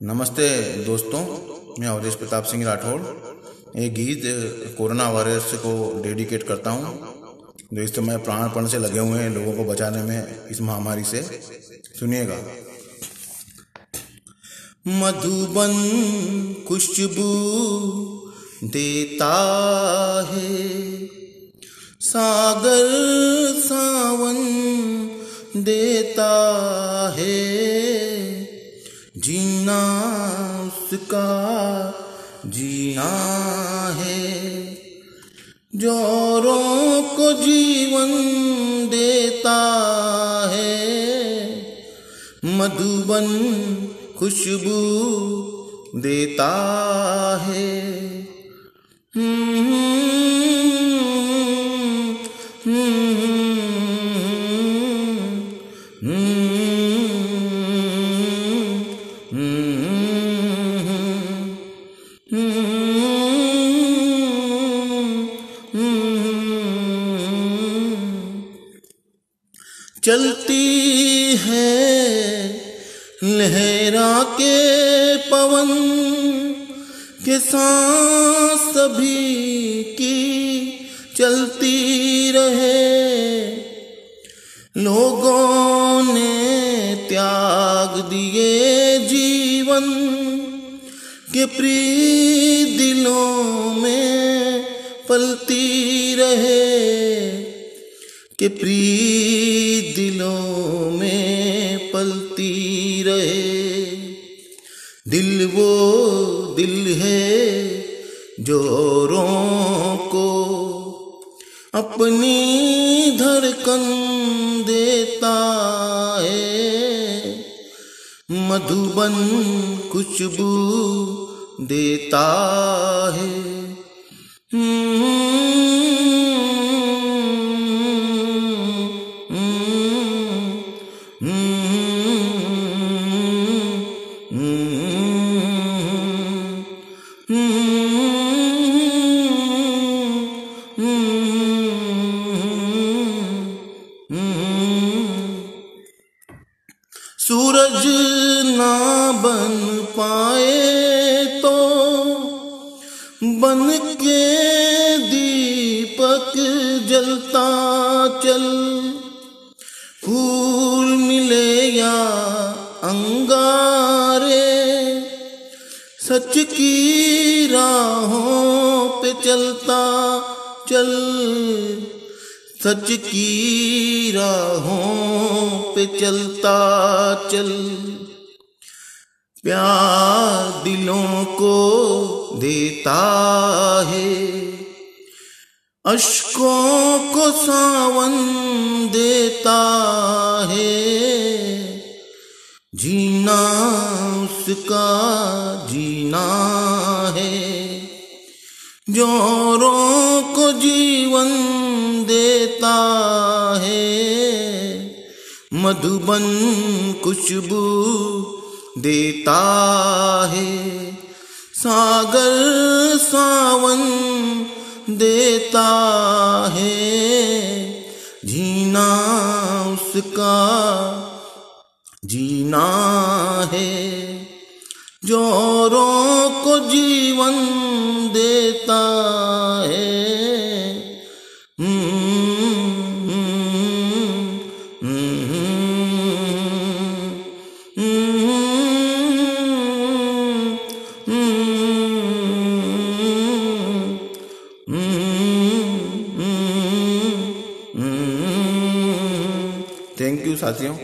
नमस्ते दोस्तों, मैं अवधेश प्रताप सिंह राठौड़ ये गीत कोरोना वायरस को डेडिकेट करता हूँ। जो इस समय प्राणपण से लगे हुए हैं लोगों को बचाने में इस महामारी से। सुनिएगा। मधुबन खुशबू देता है, सागर सावन देता उसका जीना है। जोरों को जीवन देता है। मधुबन खुशबू देता है। चलती है लहरा के पवन के सांस सभी की चलती रहे। लोगों ने त्याग दिए जीवन के प्री दिलों में पलती रहे। के प्री दिलों में पलती रहे। दिल वो दिल है जोरों को अपनी धड़कन देता है। मधुबन खुशबू देता है। सूरज ना बन पाए तो बन के दीपक जलता चल। फूल मिले या अंगारे, सच की राहों पे चलता चल सच की राहों पे चलता चल। प्यार दिलों को देता है। अशकों को सावन देता है। जीना उसका जीना है। जोरों जीवन देता है। मधुबन खुशबू देता है। सागर सावन देता है। जीना उसका, जीना है। जोरों को जीवन साथियों